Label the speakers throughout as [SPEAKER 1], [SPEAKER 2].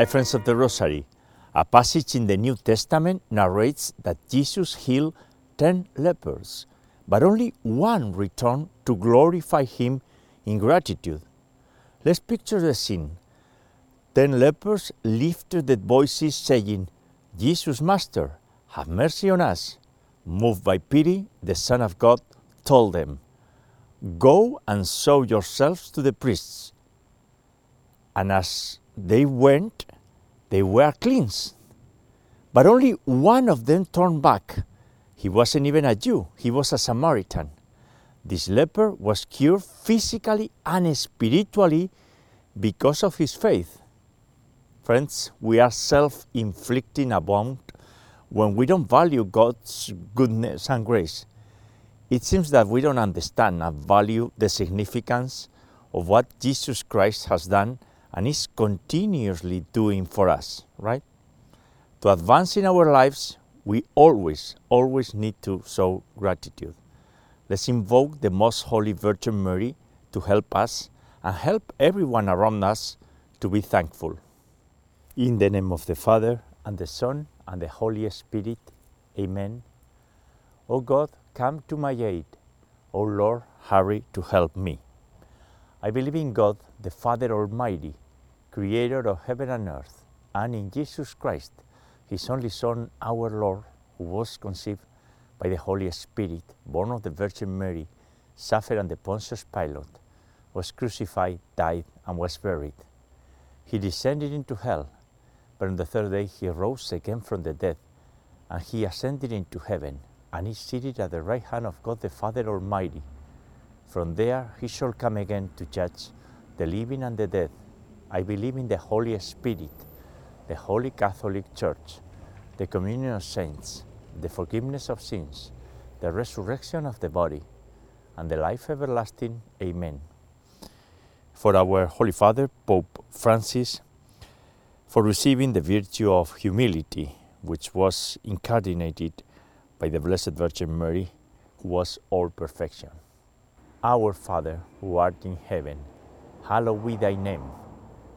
[SPEAKER 1] Hi, friends of the Rosary. A passage in the New Testament narrates that Jesus healed 10 lepers, but only one returned to glorify him in gratitude. Let's picture the scene. Ten lepers lifted their voices, saying, Jesus, Master, have mercy on us. Moved by pity, the Son of God told them, Go and show yourselves to the priests. And as they went, they were cleansed. But only one of them turned back. He wasn't even a Jew, he was a Samaritan. This leper was cured physically and spiritually because of his faith. Friends, we are self inflicting a wound when we don't value God's goodness and grace. It seems that we don't understand and value the significance of what Jesus Christ has done and is continuously doing for us, right? To advance in our lives, we always, always need to show gratitude. Let's invoke the Most Holy Virgin Mary to help us and help everyone around us to be thankful. In the name of the Father, and the Son, and the Holy Spirit, Amen. O God, come to my aid. O Lord, hurry to help me. I believe in God, the Father Almighty, creator of heaven and earth, and in Jesus Christ, his only Son, our Lord, who was conceived by the Holy Spirit, born of the Virgin Mary, suffered under Pontius Pilate, was crucified, died, and was buried. He descended into hell, but on the third day he rose again from the dead, and he ascended into heaven, and is seated at the right hand of God the Father Almighty. From there he shall come again to judge the living and the dead. I believe in the Holy Spirit, the Holy Catholic Church, the communion of saints, the forgiveness of sins, the resurrection of the body, and the life everlasting. Amen. For our Holy Father, Pope Francis, for receiving the virtue of humility, which was incarnated by the Blessed Virgin Mary, who was all perfection. Our Father, who art in heaven, hallowed be thy name.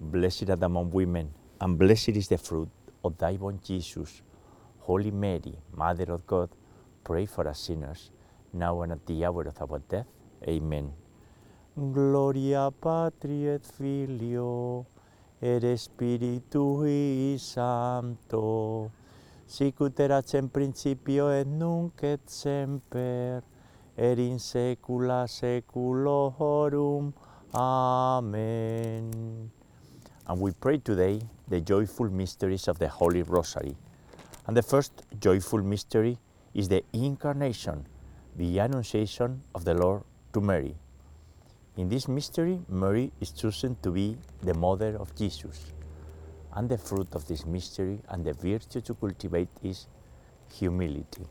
[SPEAKER 1] Blessed art among women, and blessed is the fruit of thy womb, Jesus. Holy Mary, Mother of God, pray for us sinners, now and at the hour of our death. Amen. Gloria Patri et Filio et Spiritui Sancto, sic ut erat in principio et nunc et semper, et in saecula saeculorum. Amen. And we pray today the joyful mysteries of the Holy Rosary. And the first joyful mystery is the Incarnation, the Annunciation of the Lord to Mary. In this mystery, Mary is chosen to be the mother of Jesus. And the fruit of this mystery and the virtue to cultivate is humility.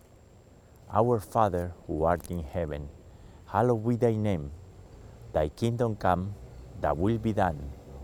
[SPEAKER 1] Our Father, who art in heaven, hallowed be thy name. Thy kingdom come, thy will be done,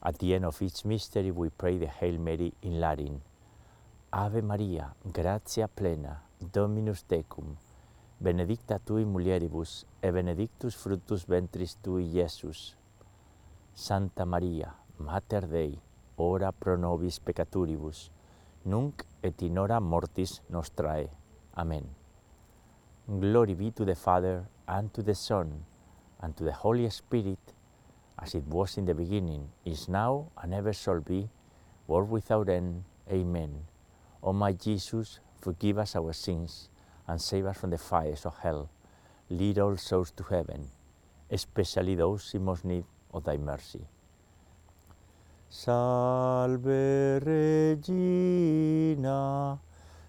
[SPEAKER 1] At the end of each mystery, we pray the Hail Mary in Latin. Ave Maria, gratia plena, Dominus tecum, benedicta tui mulieribus, et benedictus fructus ventris tui, Iesus. Santa Maria, Mater Dei, ora pro nobis peccaturibus, nunc et in hora mortis nostrae. Amen. Glory be to the Father, and to the Son, and to the Holy Spirit, as it was in the beginning, is now, and ever shall be, world without end. Amen. O my Jesus, forgive us our sins, and save us from the fires of hell. Lead all souls to heaven, especially those in most need of thy mercy. Salve Regina,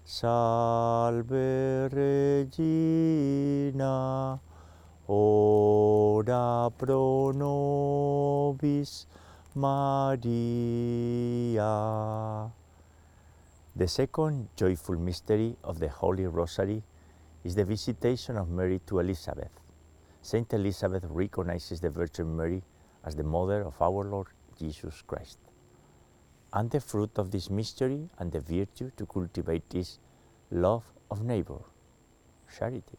[SPEAKER 1] Salve Regina, ora pro nobis Maria. The second joyful mystery of the Holy Rosary is the visitation of Mary to Elizabeth. Saint Elizabeth recognizes the Virgin Mary as the mother of our Lord Jesus Christ. And the fruit of this mystery and the virtue to cultivate is love of neighbor, charity.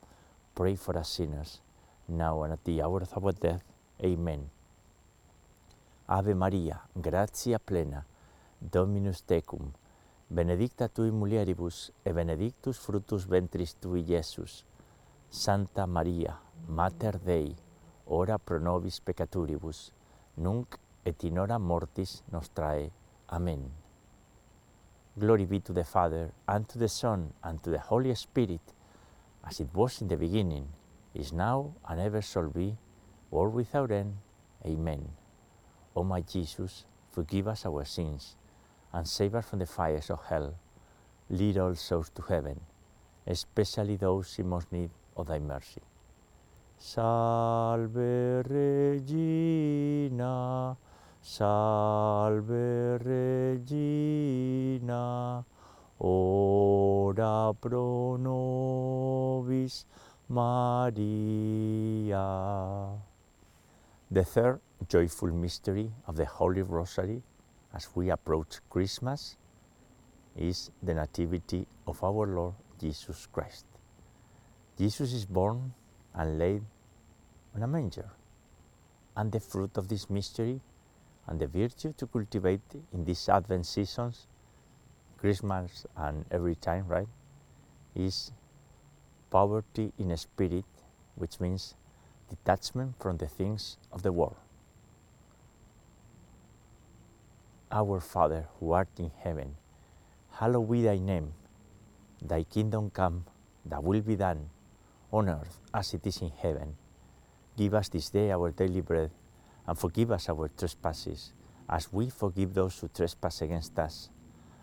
[SPEAKER 1] Pray for us sinners, now and at the hour of our death. Amen. Ave Maria, gratia plena, Dominus tecum, benedicta tui mulieribus, et benedictus fructus ventris tui, Iesus. Santa Maria, Mater Dei, ora pro nobis peccaturibus, nunc et in hora mortis nostrae. Amen. Glory be to the Father, and to the Son, and to the Holy Spirit, as it was in the beginning, is now, and ever shall be, world without end. Amen. O my Jesus, forgive us our sins, and save us from the fires of hell. Lead all souls to heaven, especially those in most need of thy mercy. Salve Regina, salve Regina, ora pro nobis Maria. The third joyful mystery of the Holy Rosary as we approach Christmas is the Nativity of our Lord Jesus Christ. Jesus is born and laid on a manger. And the fruit of this mystery and the virtue to cultivate in these Advent seasons, Christmas and every time, right, is poverty in spirit, which means detachment from the things of the world. Our Father who art in heaven, hallowed be thy name. Thy kingdom come, thy will be done, on earth as it is in heaven. Give us this day our daily bread, and forgive us our trespasses, as we forgive those who trespass against us.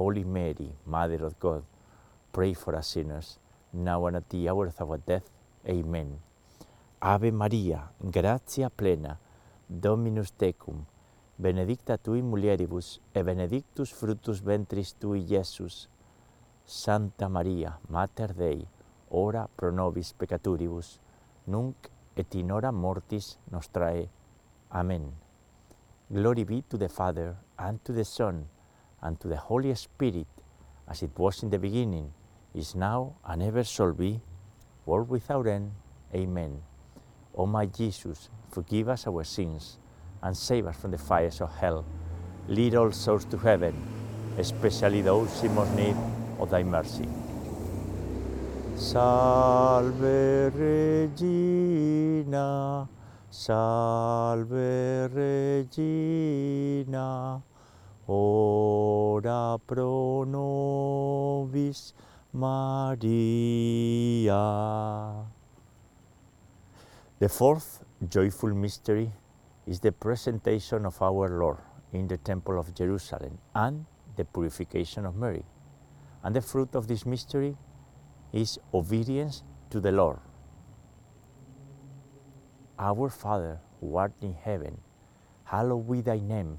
[SPEAKER 1] Holy Mary, Mother of God, pray for us sinners, now and at the hour of our death. Amen. Ave Maria, gratia plena, Dominus tecum, benedicta tui mulieribus, et benedictus fructus ventris tui, Iesus. Santa Maria, Mater Dei, ora pro nobis peccaturibus, nunc et in hora mortis nostrae. Amen. Glory be to the Father, and to the Son, and to the Holy Spirit, as it was in the beginning, is now, and ever shall be, world without end. Amen. O my Jesus, forgive us our sins, and save us from the fires of hell. Lead all souls to heaven, especially those in most need of thy mercy. Salve Regina, salve Regina, ora pro nobis Maria. The fourth joyful mystery is the presentation of our Lord in the Temple of Jerusalem and the purification of Mary. And the fruit of this mystery is obedience to the Lord. Our Father, who art in heaven, hallowed be thy name.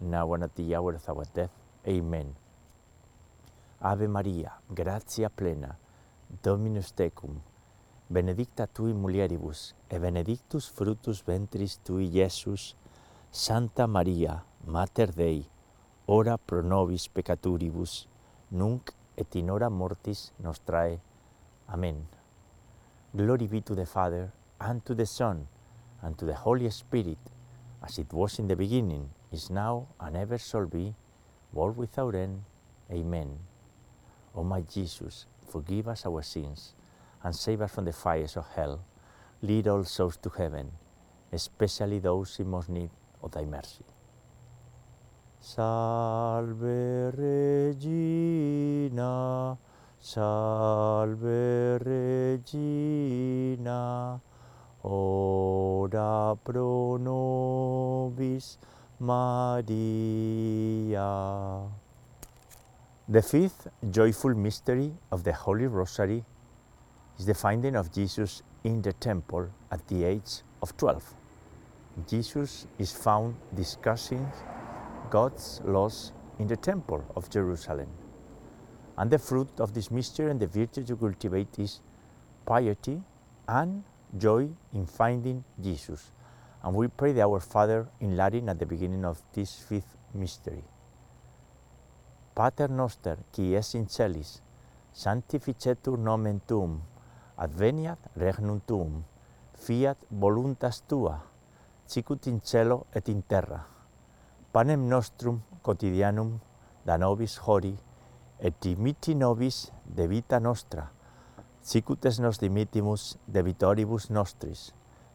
[SPEAKER 1] now and at the hour of our death. Amen. Ave Maria, gratia plena, Dominus tecum, benedicta tui mulieribus, et benedictus fructus ventris tui, Iesus. Santa Maria, Mater Dei, ora pro nobis peccaturibus, nunc et in hora mortis nostrae. Amen. Glory be to the Father, and to the Son, and to the Holy Spirit, as it was in the beginning, is now, and ever shall be, world without end. Amen. O my Jesus, forgive us our sins, and save us from the fires of hell. Lead all souls to heaven, especially those in most need of thy mercy. Salve Regina, salve Regina, ora pro nobis Maria. The fifth joyful mystery of the Holy Rosary is the finding of Jesus in the temple at the age of 12. Jesus is found discussing God's laws in the temple of Jerusalem. And the fruit of this mystery and the virtue to cultivate is piety and joy in finding Jesus and we prayed our Father in Latin at the beginning of this fifth mystery. Pater noster, qui es in celis, sanctificetur nomen tuum, adveniat regnum tuum, fiat voluntas tua, sicut in cielo et in terra. Panem nostrum quotidianum da nobis hori, et dimitti nobis debita nostra, sicut es nos dimittimus debitoribus nostris,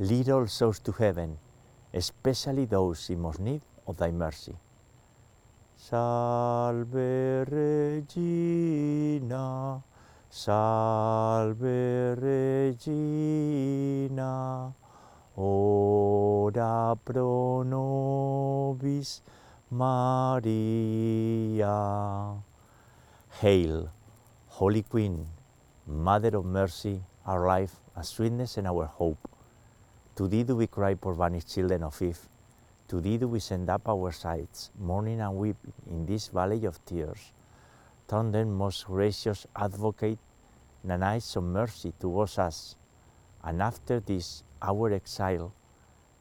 [SPEAKER 1] Lead all souls to heaven, especially those in most need of thy mercy. Salve Regina, Salve Regina, ora pro nobis Maria. Hail, Holy Queen, Mother of Mercy, our life, our sweetness, and our hope. To thee do we cry, poor banished children of Eve. To thee do we send up our sighs, mourning and weeping in this valley of tears. Turn then, most gracious Advocate, thine eyes of mercy towards us, and after this our exile,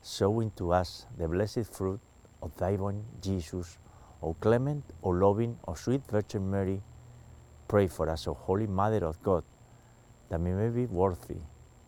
[SPEAKER 1] show unto us the blessed fruit of thy womb, Jesus. O clement, O loving, O sweet Virgin Mary, pray for us, O Holy Mother of God, that we may be worthy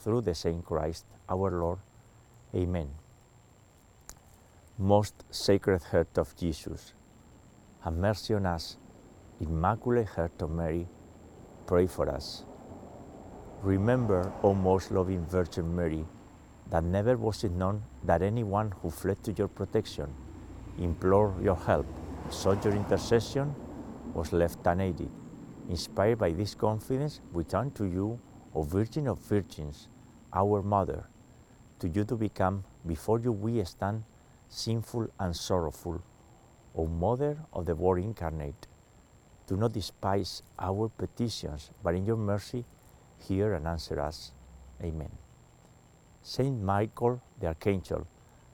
[SPEAKER 1] through the same Christ our Lord. Amen. Most Sacred Heart of Jesus, have mercy on us. Immaculate Heart of Mary, pray for us. Remember, O most loving Virgin Mary, that never was it known that anyone who fled to your protection, implored your help, sought your intercession, was left unaided. Inspired by this confidence, we turn to you, O Virgin of Virgins, our Mother. To you to become, before you we stand, sinful and sorrowful. O Mother of the Word incarnate, do not despise our petitions, but in your mercy, hear and answer us. Amen. Saint Michael the Archangel,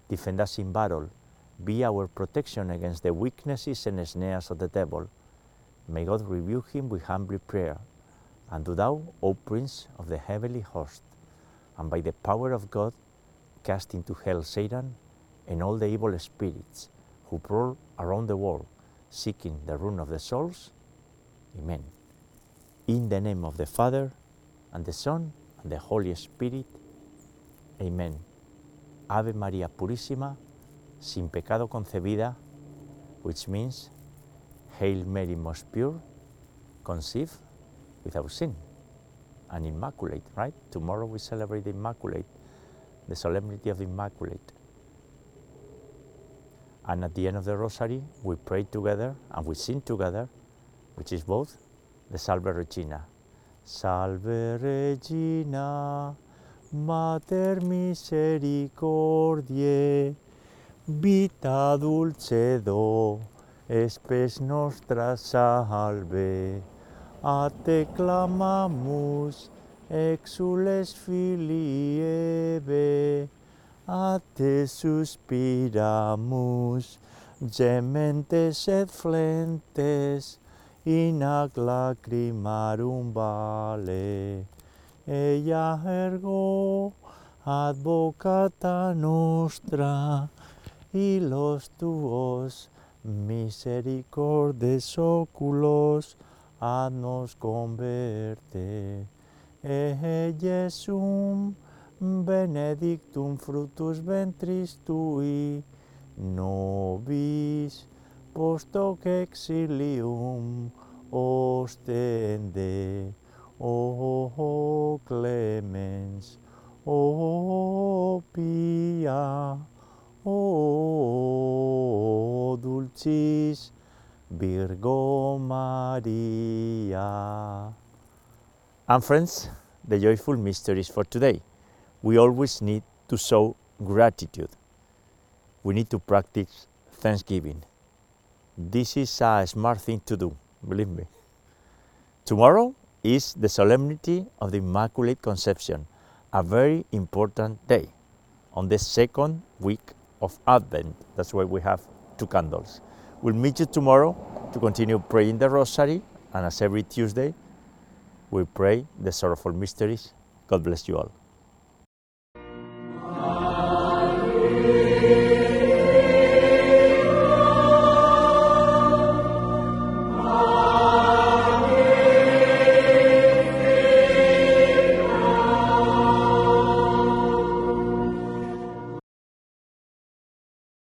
[SPEAKER 1] defend us in battle, be our protection against the weaknesses and snares of the devil. May God rebuke him with humble prayer. And do thou, O Prince of the heavenly host, and by the power of God, cast into hell Satan and all the evil spirits who prowl around the world, seeking the ruin of the souls. Amen. In the name of the Father, and the Son, and the Holy Spirit. Amen. Ave María Purísima, sin pecado concebida, which means Hail Mary most pure, conceived without sin, and immaculate, right? Tomorrow we celebrate the Immaculate, the solemnity of the Immaculate. And at the end of the Rosary, we pray together and we sing together, which is both the Salve Regina. Salve Regina, Mater misericordiae, vita dulcedo, espes nostra salve. a te clamamus exules filii ebe a te suspiramus gementes et flentes in ac lacrimarum vale. Ea ergo advocata nostra ilos tuos misericordes oculos ad nos converte. Ehe Jesum, benedictum fructus ventris tui, nobis post hoc exilium ostende. O, clemens, o, o, pia, o dulcis, Virgo Maria. And friends, the joyful mysteries for today. We always need to show gratitude. We need to practice thanksgiving. This is a smart thing to do, believe me. Tomorrow is the solemnity of the Immaculate Conception, a very important day on the second week of Advent. That's why we have two candles. We'll meet you tomorrow to continue praying the Rosary, and as every Tuesday, we pray the sorrowful mysteries. God bless you all.